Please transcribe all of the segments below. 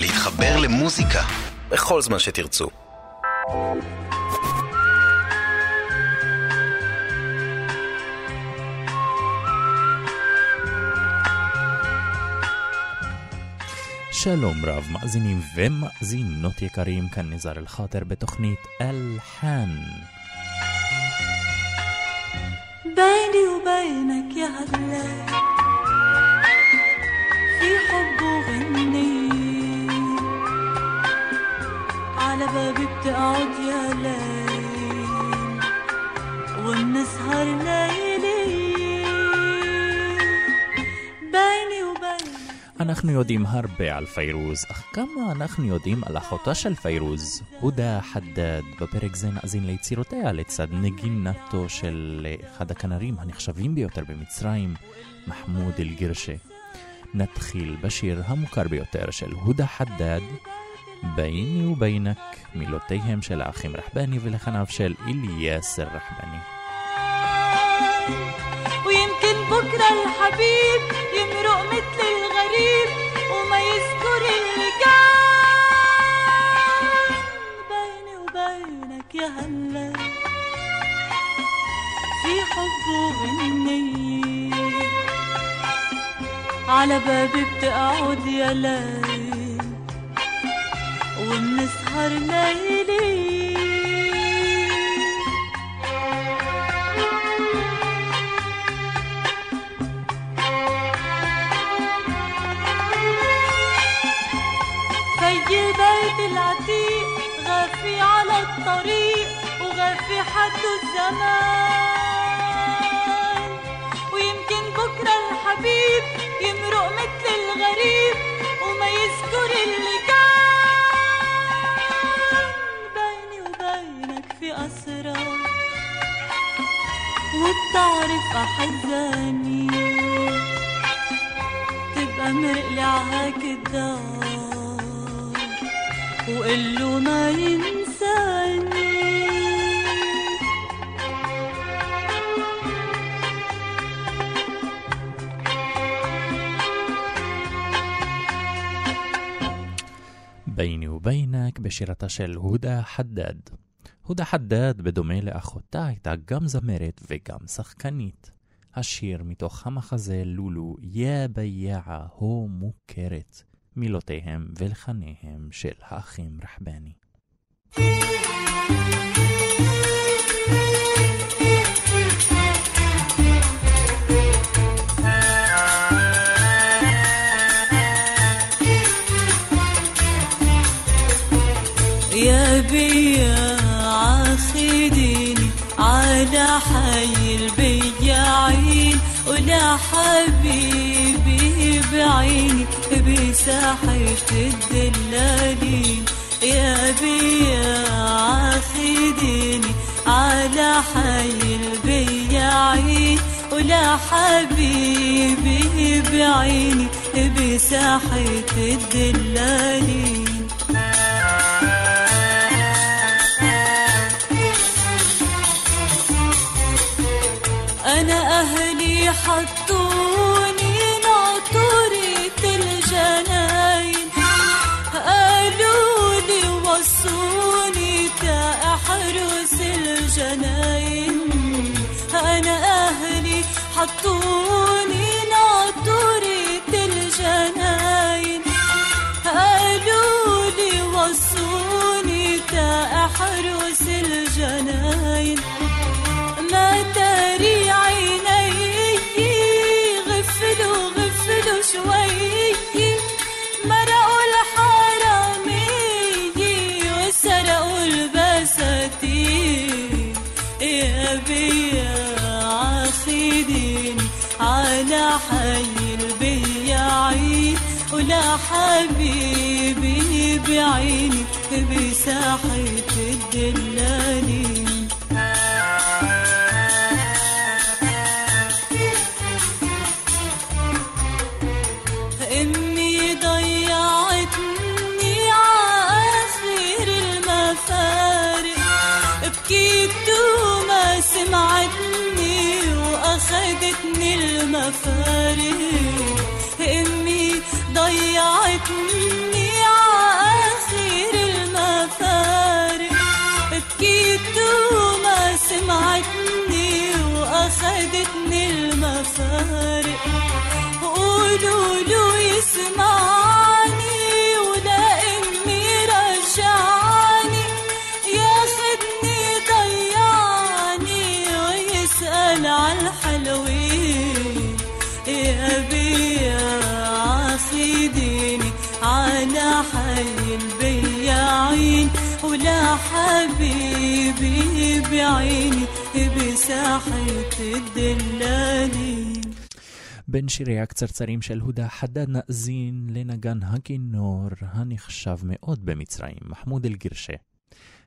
להתחבר למוזיקה בכל זמן שתרצו. שלום רב מאזינים ומאזינות יקרים, כאן נזר אל-חאטר בתוכנית אלחן. بيني وبينك يا هلا في حب وغني على بابي بتقعد يا ليل وبنسهر ليلي بيني وبينك אנחנו יודעים הרבה על פיירוז, אך כמה אנחנו יודעים על אחותה של פיירוז, הודה חדד. בפרק זה נאזין ליצירותיה לצד נגינתו של אחד הכנרים הנחשבים ביותר במצרים, מחמוד אל-גרשה. נתחיל בשיר המוכר ביותר של הודה חדד, ביני ובינק, מילותיהם של האחים רחבני ולחניו של אליאס רחבני. ويمكن بكرة الحبيب يمرق مثل الغريب وما يذكر اللي كان بيني وبينك يا هلا في حب وغنية على بابي بتقعد يا ليل وبنسهر ليلي في البيت العتيق غافي على الطريق وغافي حد الزمان. ويمكن بكرة الحبيب يمرق مثل الغريب وما يذكر اللي كان بتعرف أحزاني. تبقى مرقلي عهاك الدار وقله ما ينساني. بيني وبينك بشرة الهدى حداد. הודה חדד, בדומה לאחותה, הייתה גם זמרת וגם שחקנית. השיר מתוך המחזה לולו, יא ביעה הו מוכרת, מילותיהם ולחניהם של האחים רחבני. يا ولا حبيبي بعيني بساحة الدلالين. يا بيا عاخديني على حي البياعين ولا حبيبي بعيني بساحة الدلالين. أنا أهلي حطوني ناطورة الجناين قالوا لي وصوني تأحرس الجناين أنا أهلي حطوني حبيبي بعيني بساحة حبيبي بعيني بساحة الدلالين בין שיריה הקצרצרים של הודה חדד נאזין לנגן הכינור הנחשב מאוד במצרים, מחמוד אל-גרשה.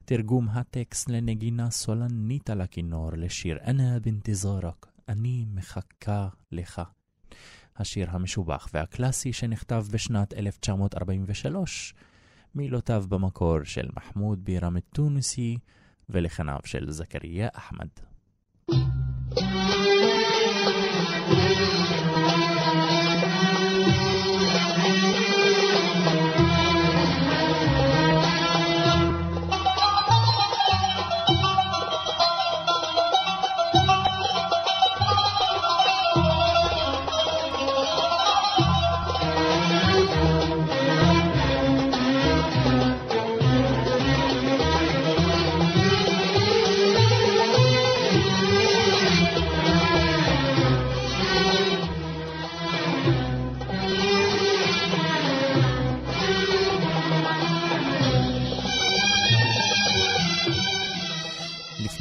תרגום הטקסט לנגינה סולנית על הכינור לשיר אנה בנתזורק, אני מחכה לך. השיר המשובח והקלאסי שנכתב בשנת 1943, מילותיו במקור של מחמוד בירם א-תוניסי ולחניו של זכריה אחמד.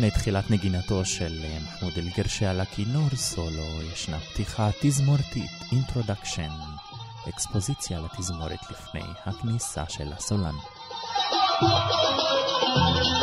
לפני תחילת נגינתו של אה, מחמוד אל-גרשה על הכינור סולו, ישנה פתיחה תזמורתית, introduction, אקספוזיציה לתזמורת לפני הכניסה של הסולן. מחמוד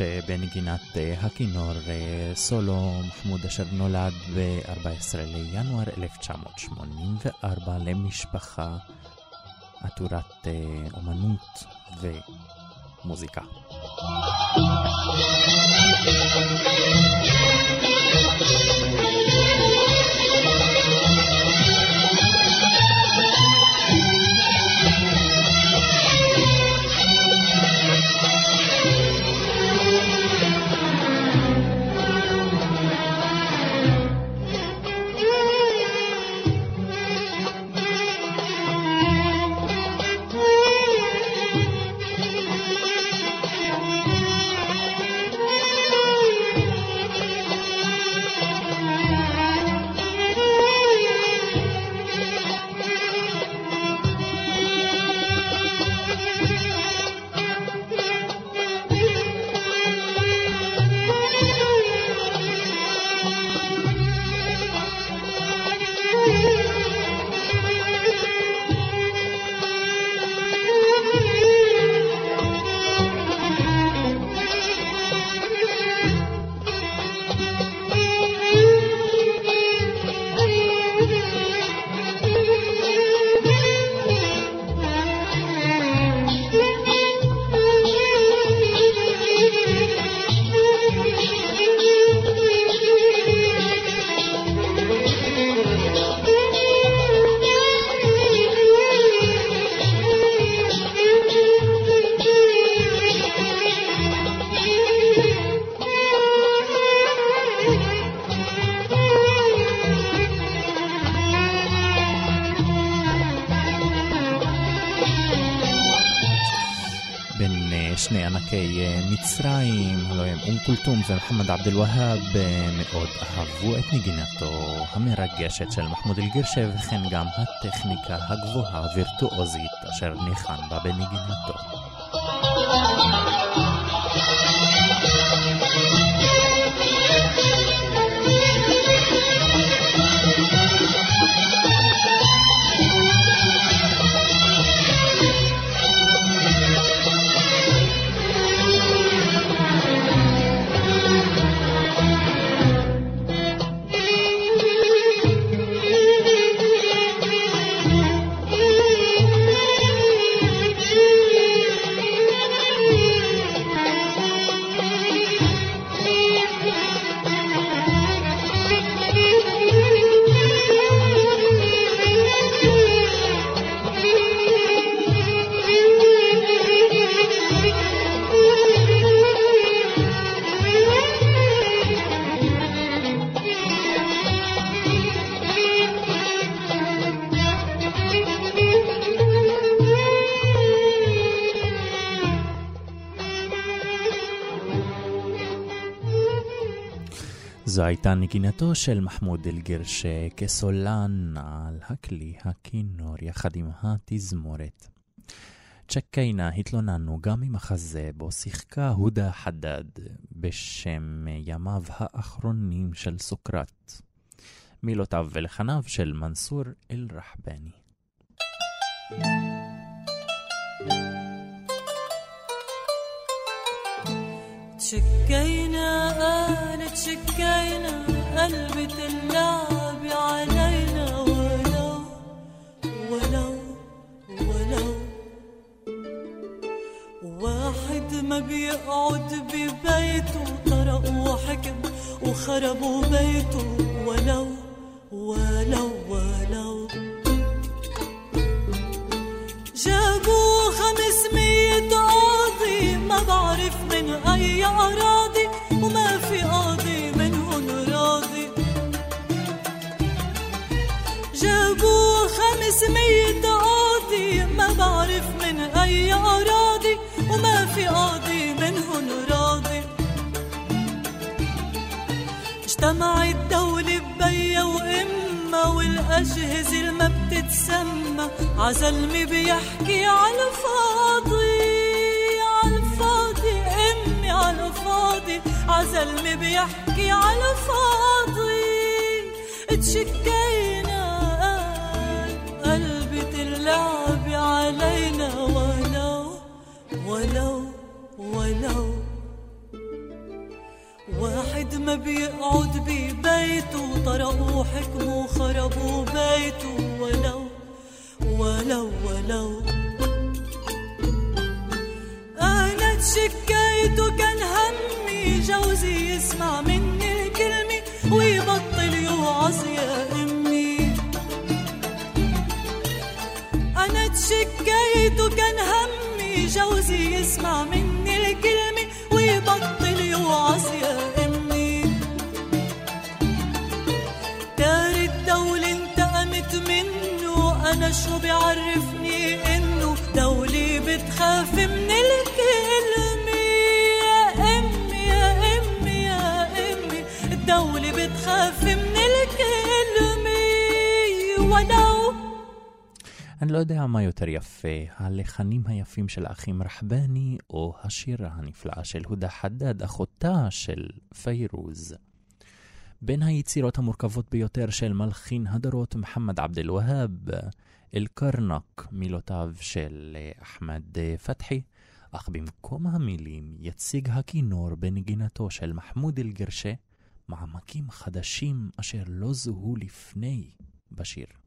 אל-גרוש אה, אה, הכינור אה, סולו, מחמוד אשר נולד ב-14 לינואר 1984 למשפחה עטורת אומנות ומוזיקה. Thank you. אום כולתום ומוחמד עבד אל-והאב, מאוד אהבו את נגינתו המרגשת של מחמוד אל-גירשה, וכן גם הטכניקה הגבוהה הווירטואוזית אשר ניחן בה בנגינתו. הייתה נגינתו של מחמוד אל-גרשה כסולן על הכלי הכינור יחד עם התזמורת. צ'קיינה התלוננו גם ממחזה בו שיחקה הודה חדד בשם ימיו האחרונים של סוקרט. מילותיו ולחניו של מנסור אל-רחבני. تشكينا قالت شكينا قلبة اللعب علينا. ولو ولو ولو واحد ما بيقعد ببيته طرقوا حكم وخربوا بيته. ولو ولو ولو جابوا خمسمية قاضي ما بعرف من أي أراضي وما في قاضي منهن راضي جابوا خمسمية قاضي ما بعرف من أي أراضي وما في قاضي منهن راضي اجتمع الدولة ببيا وإما والأجهزة الما بتتسمى عزلمي بيحكي على الفاضي الفاضي عزلمي بيحكي على الفاضي تشكينا قلبي اللعب علينا ولو ولو ولو. واحد ما بيقعد ببيته طرقوا حكموا خربوا بيته ولو ولو ولو. أنا تشكيته كان همي جوزي يسمع مني الكلمة ويبطل يوعظ يا أمي. أنا تشكيته كان همي جوزي يسمع مني الكلمة ويبطل يوعظ يا أمي. دار الدولة انتقمت منه أنا شو بيعرفني إنه دولة بتخاف من الكلمة الدولة بتخاف من الكلمة ولو אני לא יודע מה יותר יפה, הלחנים היפים של האחים רחבני, או השירה הנפלאה של הודה חדד, אחותה של פיירוז. בין היצירות המורכבות ביותר של מלחין הדרות מוחמד עבד אל-והאב, אל-קרנק, מילותיו של אחמד פתחי, אך במקום המילים יציג הכינור בנגינתו של מחמוד אל-גרשה מעמקים חדשים אשר לא זוהו לפני בשיר.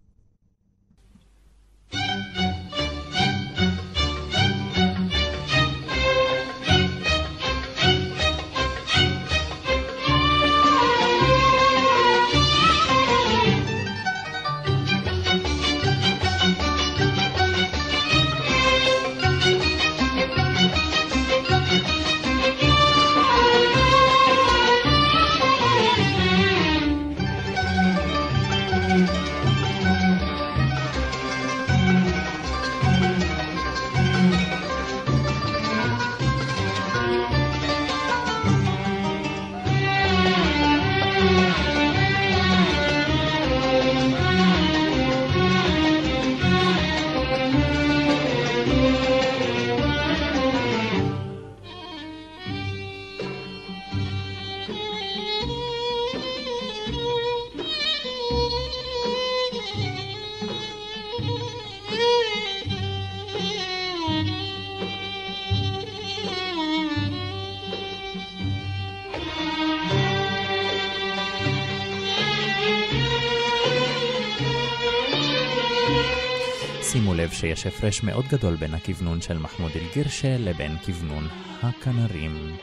שיש הפרש מאוד גדול בין הכוונון של מחמוד אל-גירשה לבין כוונון הכנרים.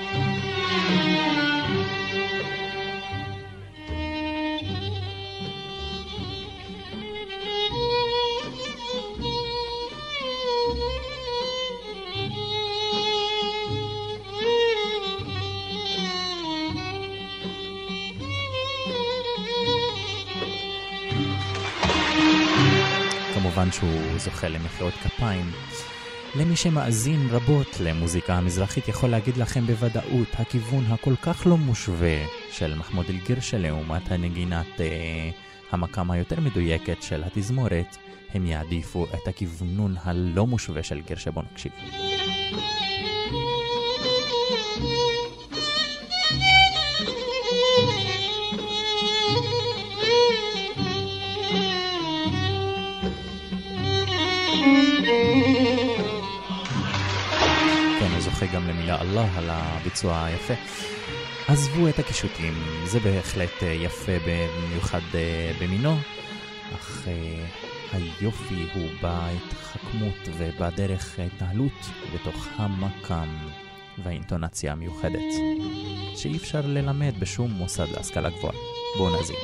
כמובן שהוא זוכה למחיאות כפיים. למי שמאזין רבות למוזיקה המזרחית יכול להגיד לכם בוודאות, הכיוון הכל כך לא מושווה של מחמוד אל-גירשה לעומת הנגינת אה, המקם היותר מדויקת של התזמורת, הם יעדיפו את הכיוונון הלא מושווה של גירשה. בואו נקשיב. גם למילה אללה על הביצוע היפה. עזבו את הקישוטים, זה בהחלט אה, יפה במיוחד אה, במינו, אך אה, היופי הוא בהתחכמות ובדרך ההתנהלות בתוך המקם והאינטונציה המיוחדת, שאי אפשר ללמד בשום מוסד להשכלה גבוהה. בואו נאזין.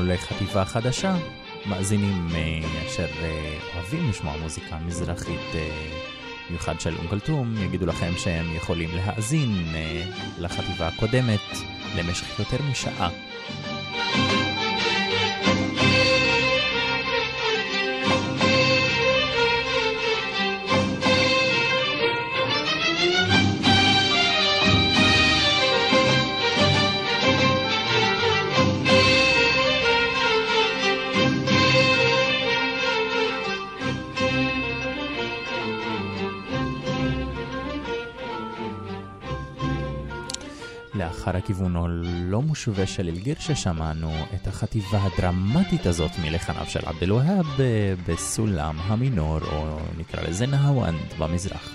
עברנו לחטיבה חדשה, מאזינים אה, אשר אה, אוהבים לשמוע מוזיקה מזרחית, במיוחד אה, של אום כלתום, יגידו לכם שהם יכולים להאזין לחטיבה הקודמת למשך יותר משעה. לאחר הכיוון הלא מושווה של אלגיר ששמענו את החטיבה הדרמטית הזאת מלחניו של עבד אל-והאב בסולם המינור, או נקרא לזה נהוונד במזרח.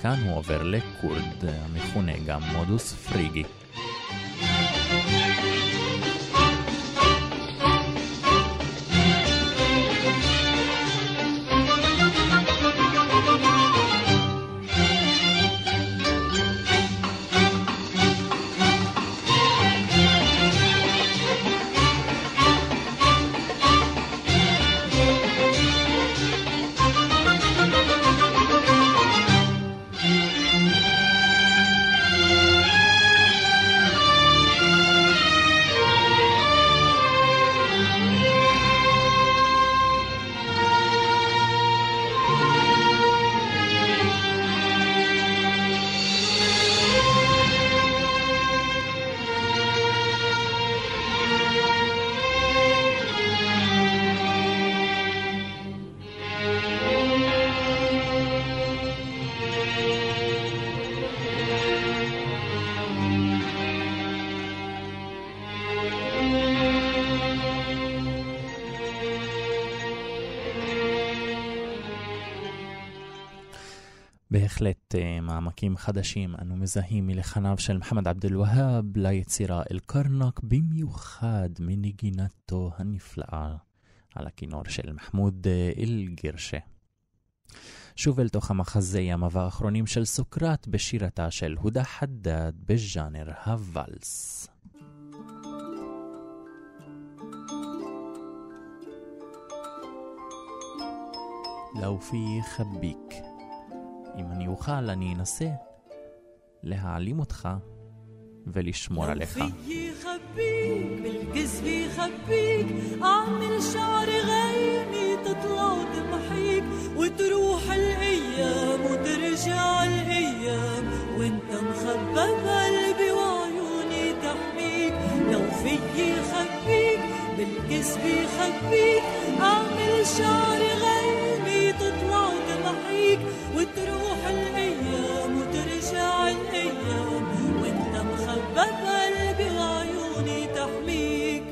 כאן הוא עובר לכורד, המכונה גם מודוס פריגי. uh, מעמקים חדשים אנו מזהים מלחניו של מוחמד עבד אל-והאב ליצירה אל-קרנק, במיוחד מנגינתו הנפלאה על הכינור של מחמוד uh, אל-גירשה. שוב אל תוך המחזה ימיו האחרונים של סוקרט בשירתה של הודה חדד בז'אנר הוואלס. لو في خبيك אם אני אוכל, אני אנסה להעלים אותך ולשמור עליך. وتروح الأيام وترجع الأيام وانت مخبى قلبي وعيوني تحميك لو فيي خبيك بالكذب خبيك اعمل شعري غير وتروح الايام وترجع الايام وانت مخبى بقلبي وعيوني تحميك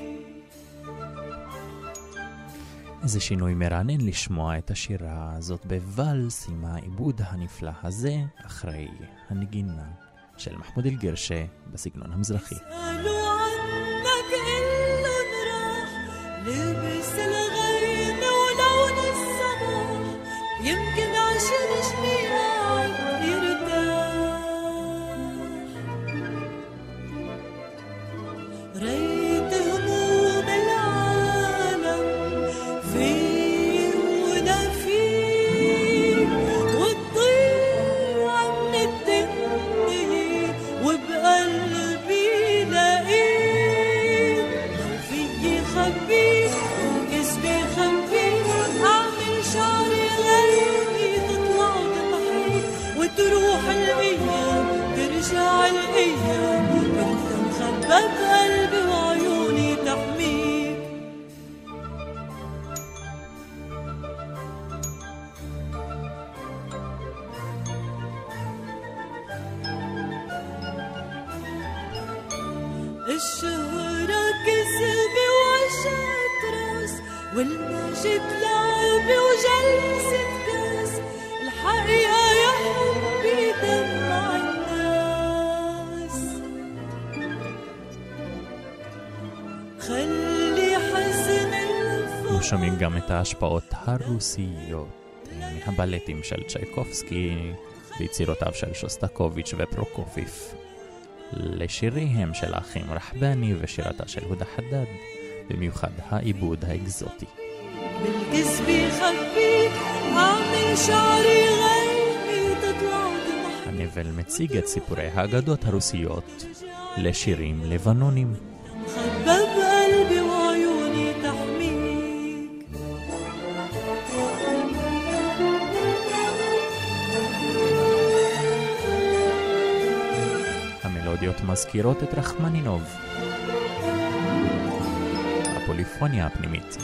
איזה שינוי מרענן לשמוע את השירה הזאת בוואלס עם העיבוד הנפלא הזה, אחרי הנגינה של מחמוד אל-גרשה בסגנון המזרחי. to this music. الشهرة كسبي وعشت راس والمجد لعبي وجلسة كاس الحقيقة يا حبي دمع الناس خلي حزن אנחנו שומעים גם את ההשפעות הרוסיות מהבלטים של צ'ייקובסקי ביצירותיו של שוסטקוביץ' ופרוקופיף. לשיריהם של האחים רחבני ושירתה של הודא חדד, במיוחד העיבוד האקזוטי. הנבל מציג את סיפורי האגדות הרוסיות לשירים לבנונים. המלודיות מזכירות את רחמנינוב. הפוליפוניה הפנימית.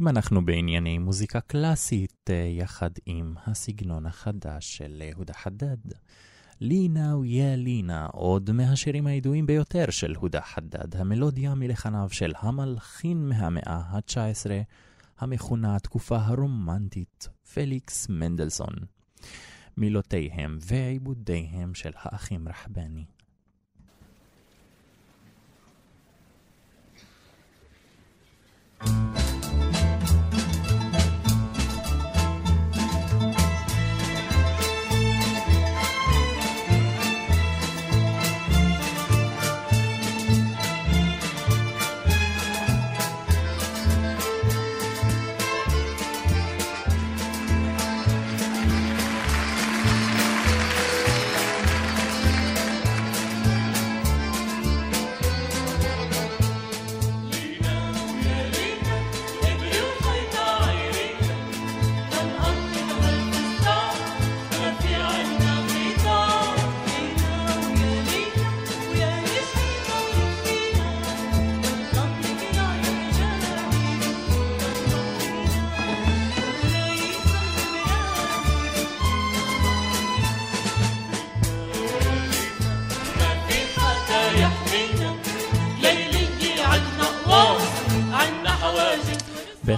אם אנחנו בענייני מוזיקה קלאסית, אה, יחד עם הסגנון החדש של הודה חדד. לינה ויה לינה, עוד מהשירים הידועים ביותר של הודה חדד, המלודיה מלחניו של המלחין מהמאה ה-19, המכונה התקופה הרומנטית, פליקס מנדלסון. מילותיהם ועיבודיהם של האחים רחבני.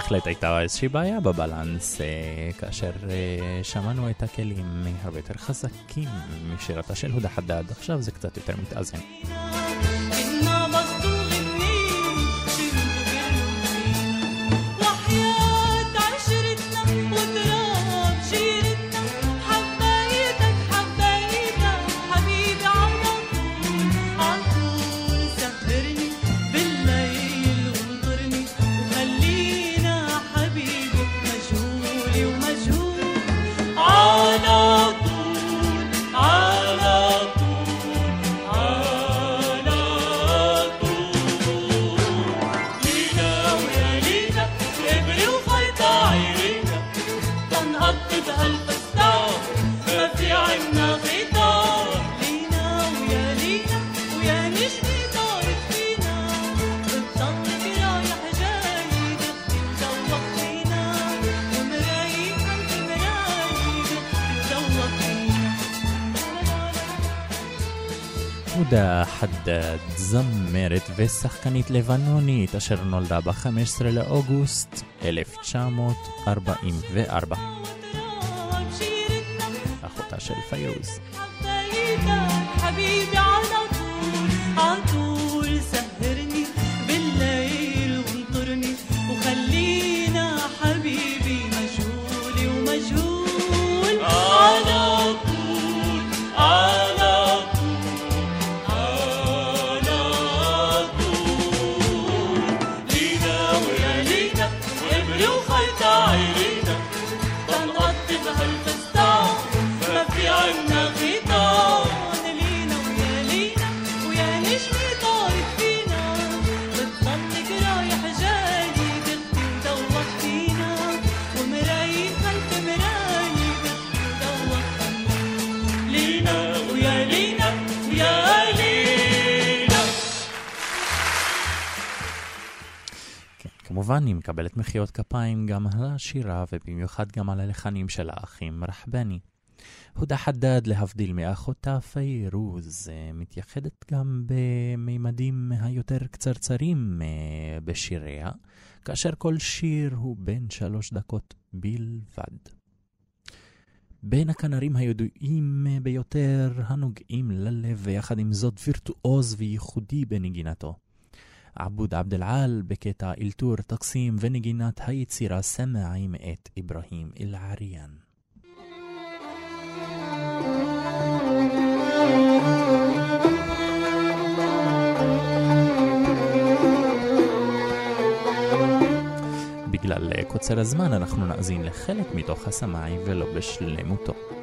בהחלט הייתה איזושהי בעיה בבלנס אה, כאשר אה, שמענו את הכלים הרבה יותר חזקים משירתה של הודה חדד, עכשיו זה קצת יותר מתאזן. הודה חדד, זמרת ושחקנית לבנונית אשר נולדה ב-15 לאוגוסט 1944. אחותה של פיירוז. حبيبي على طول على طول כמובן היא מקבלת מחיאות כפיים גם על השירה ובמיוחד גם על הלחנים של האחים רחבני. הודה חדד, להבדיל מאחותה פיירוז, אה, מתייחדת גם במימדים היותר קצרצרים אה, בשיריה, כאשר כל שיר הוא בן שלוש דקות בלבד. בין הכנרים הידועים ביותר, הנוגעים ללב, ויחד עם זאת וירטואוז וייחודי בנגינתו. עבוד עבד אל-על בקטע אלתור תקסים ונגינת היצירה סמעים מאת אברהים אל-עריאן. בגלל קוצר הזמן אנחנו נאזין לחלק מתוך הסמאי ולא בשלמותו.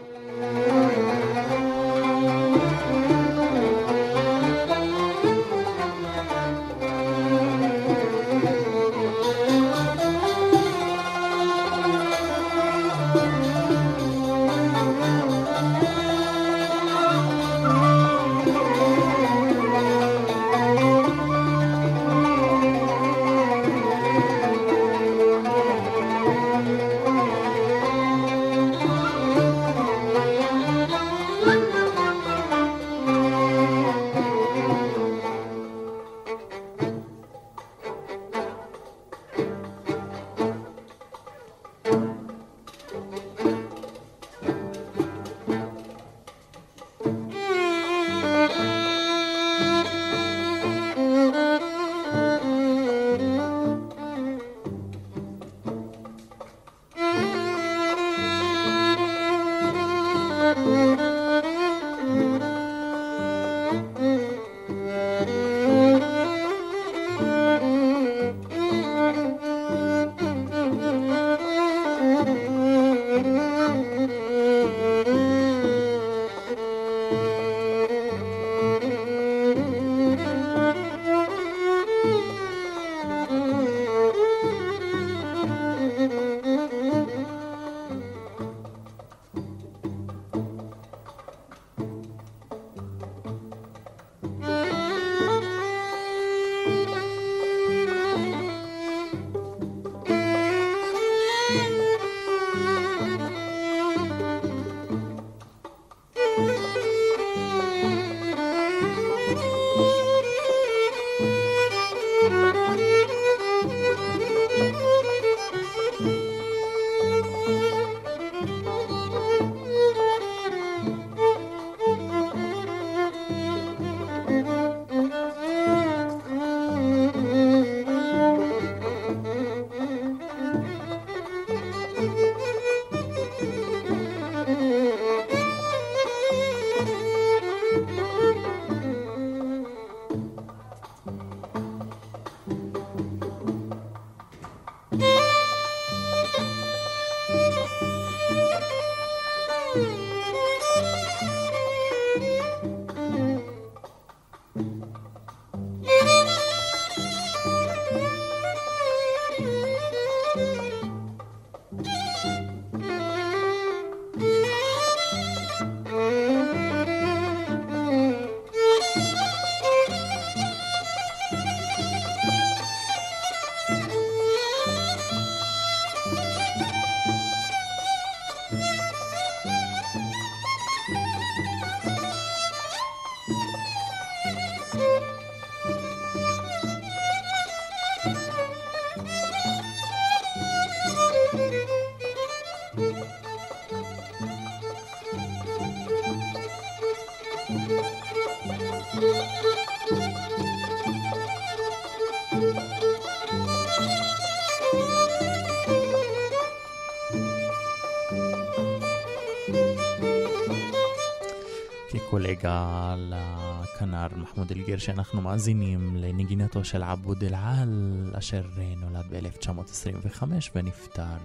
כרגע לכנר מחמוד אלגיר שאנחנו מאזינים לנגינתו של עבוד אל-על, אשר נולד ב-1925 ונפטר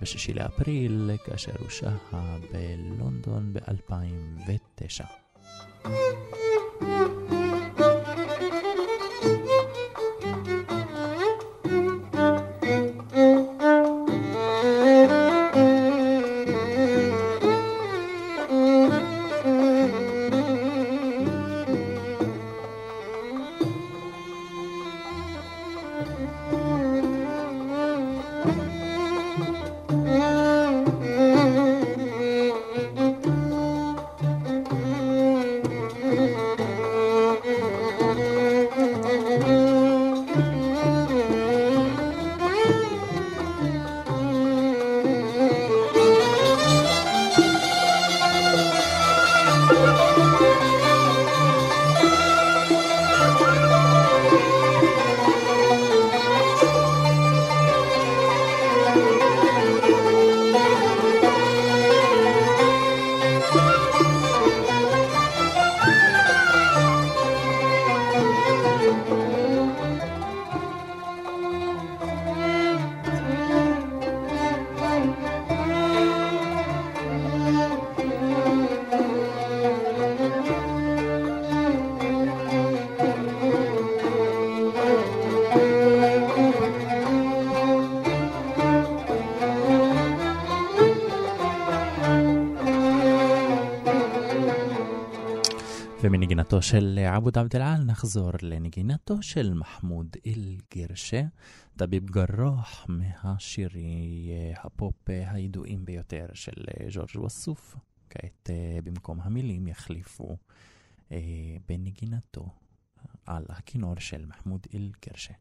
ב-6 לאפריל, כאשר הוא שהה בלונדון ב-2009. של עבוד עבד אל נחזור לנגינתו של מחמוד אל-גרשה, דביב גרוח מהשירי הפופ הידועים ביותר של ג'ורג' וסוף. כעת במקום המילים יחליפו בנגינתו על הכינור של מחמוד אל-גרשה.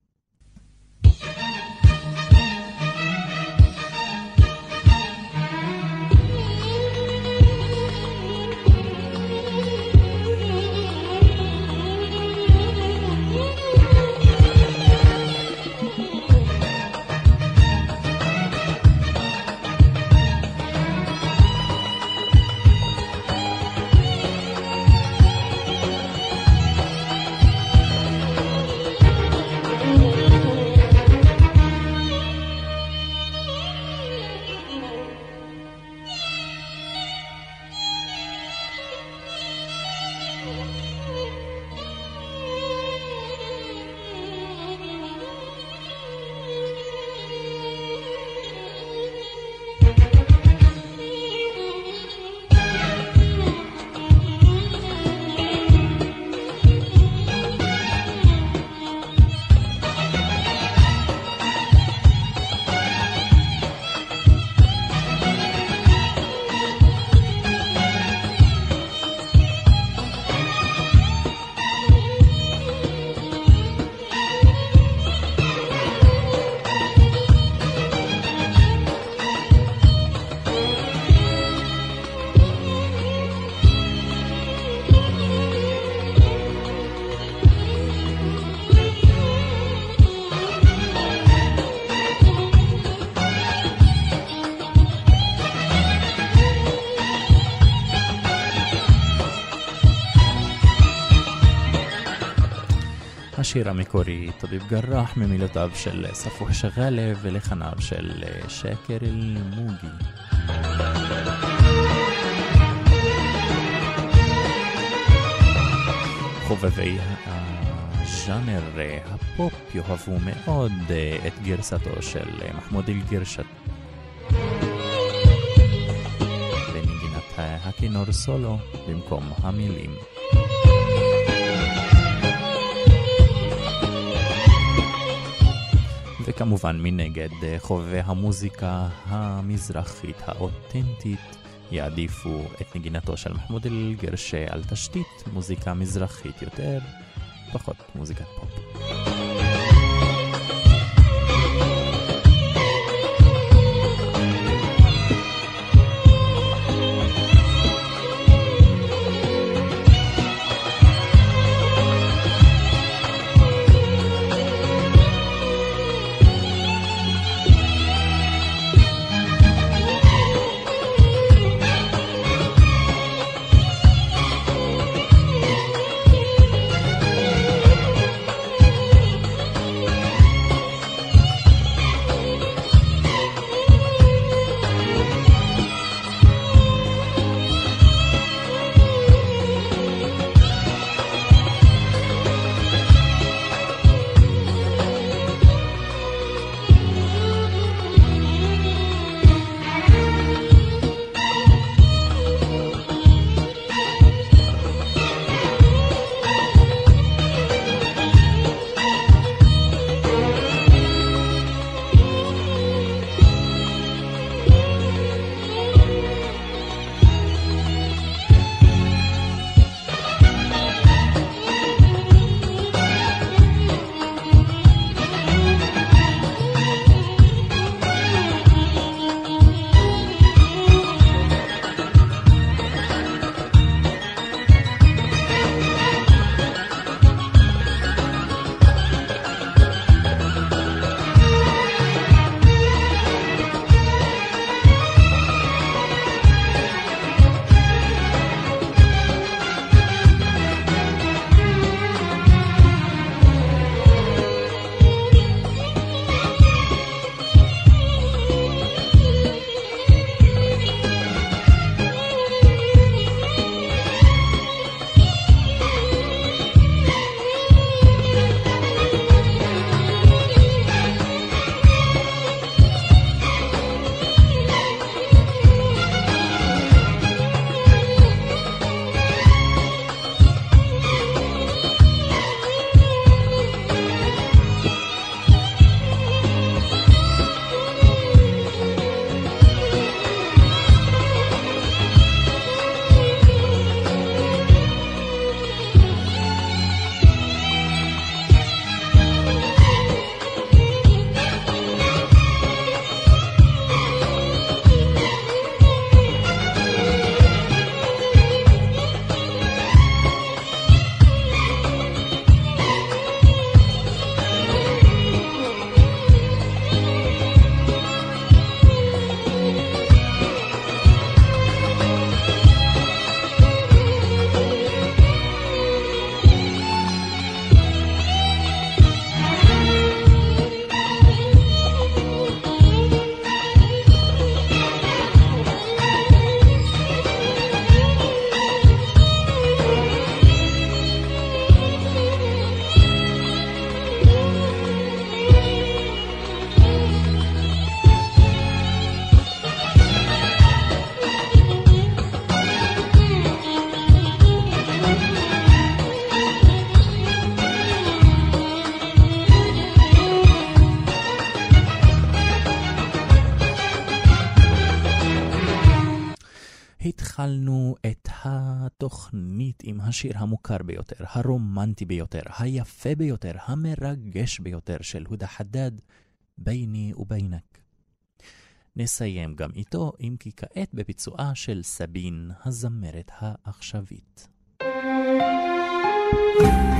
השיר המקורי, טביב גרח, ממילותיו של ספוח שגאלה ולחניו של שקר אל-מוגי. חובבי הז'אנר הפופ יאהבו מאוד את גרסתו של מחמוד אל-גרשת. בנגינת הכינור סולו במקום המילים. וכמובן מנגד חובבי המוזיקה המזרחית האותנטית יעדיפו את נגינתו של מחמוד אל-גרשה על תשתית מוזיקה מזרחית יותר, פחות מוזיקת פופ. השיר המוכר ביותר, הרומנטי ביותר, היפה ביותר, המרגש ביותר של הודא חדד, ביני ובינק. נסיים גם איתו, אם כי כעת בביצועה של סבין, הזמרת העכשווית. thank you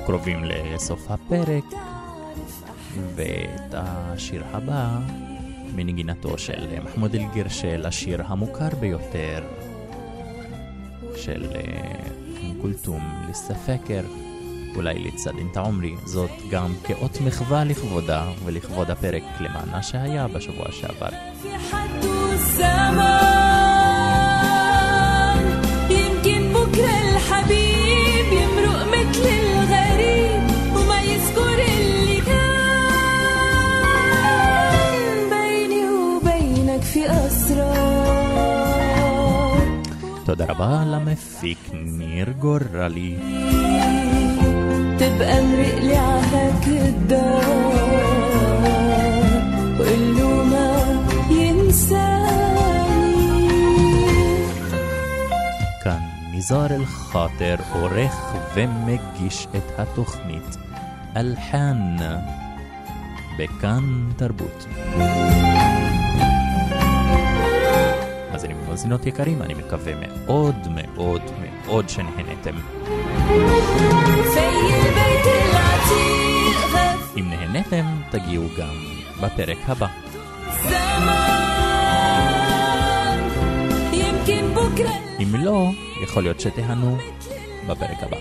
אנחנו קרובים לסוף הפרק, ואת השיר הבא, מנגינתו של מחמוד אל-גרשל, השיר המוכר ביותר של אום כולתום, לספקר, אולי לצד אינתה עומרי, זאת גם כאות מחווה לכבודה ולכבוד הפרק למענה שהיה בשבוע שעבר. في حد والزمان يمكن بكرة الحبيب תודה רבה למפיק ניר גורלי. تبقى مرق لي عهك الدار وقل له ما ينساني כאן ניזאר אל-חאטר עורך ומגיש את התוכנית אלחן בכאן תרבות. ומאזינות יקרים, אני מקווה מאוד מאוד מאוד שנהנתם. אם נהנתם, תגיעו גם בפרק הבא. אם לא, יכול להיות שתיהנו בפרק הבא.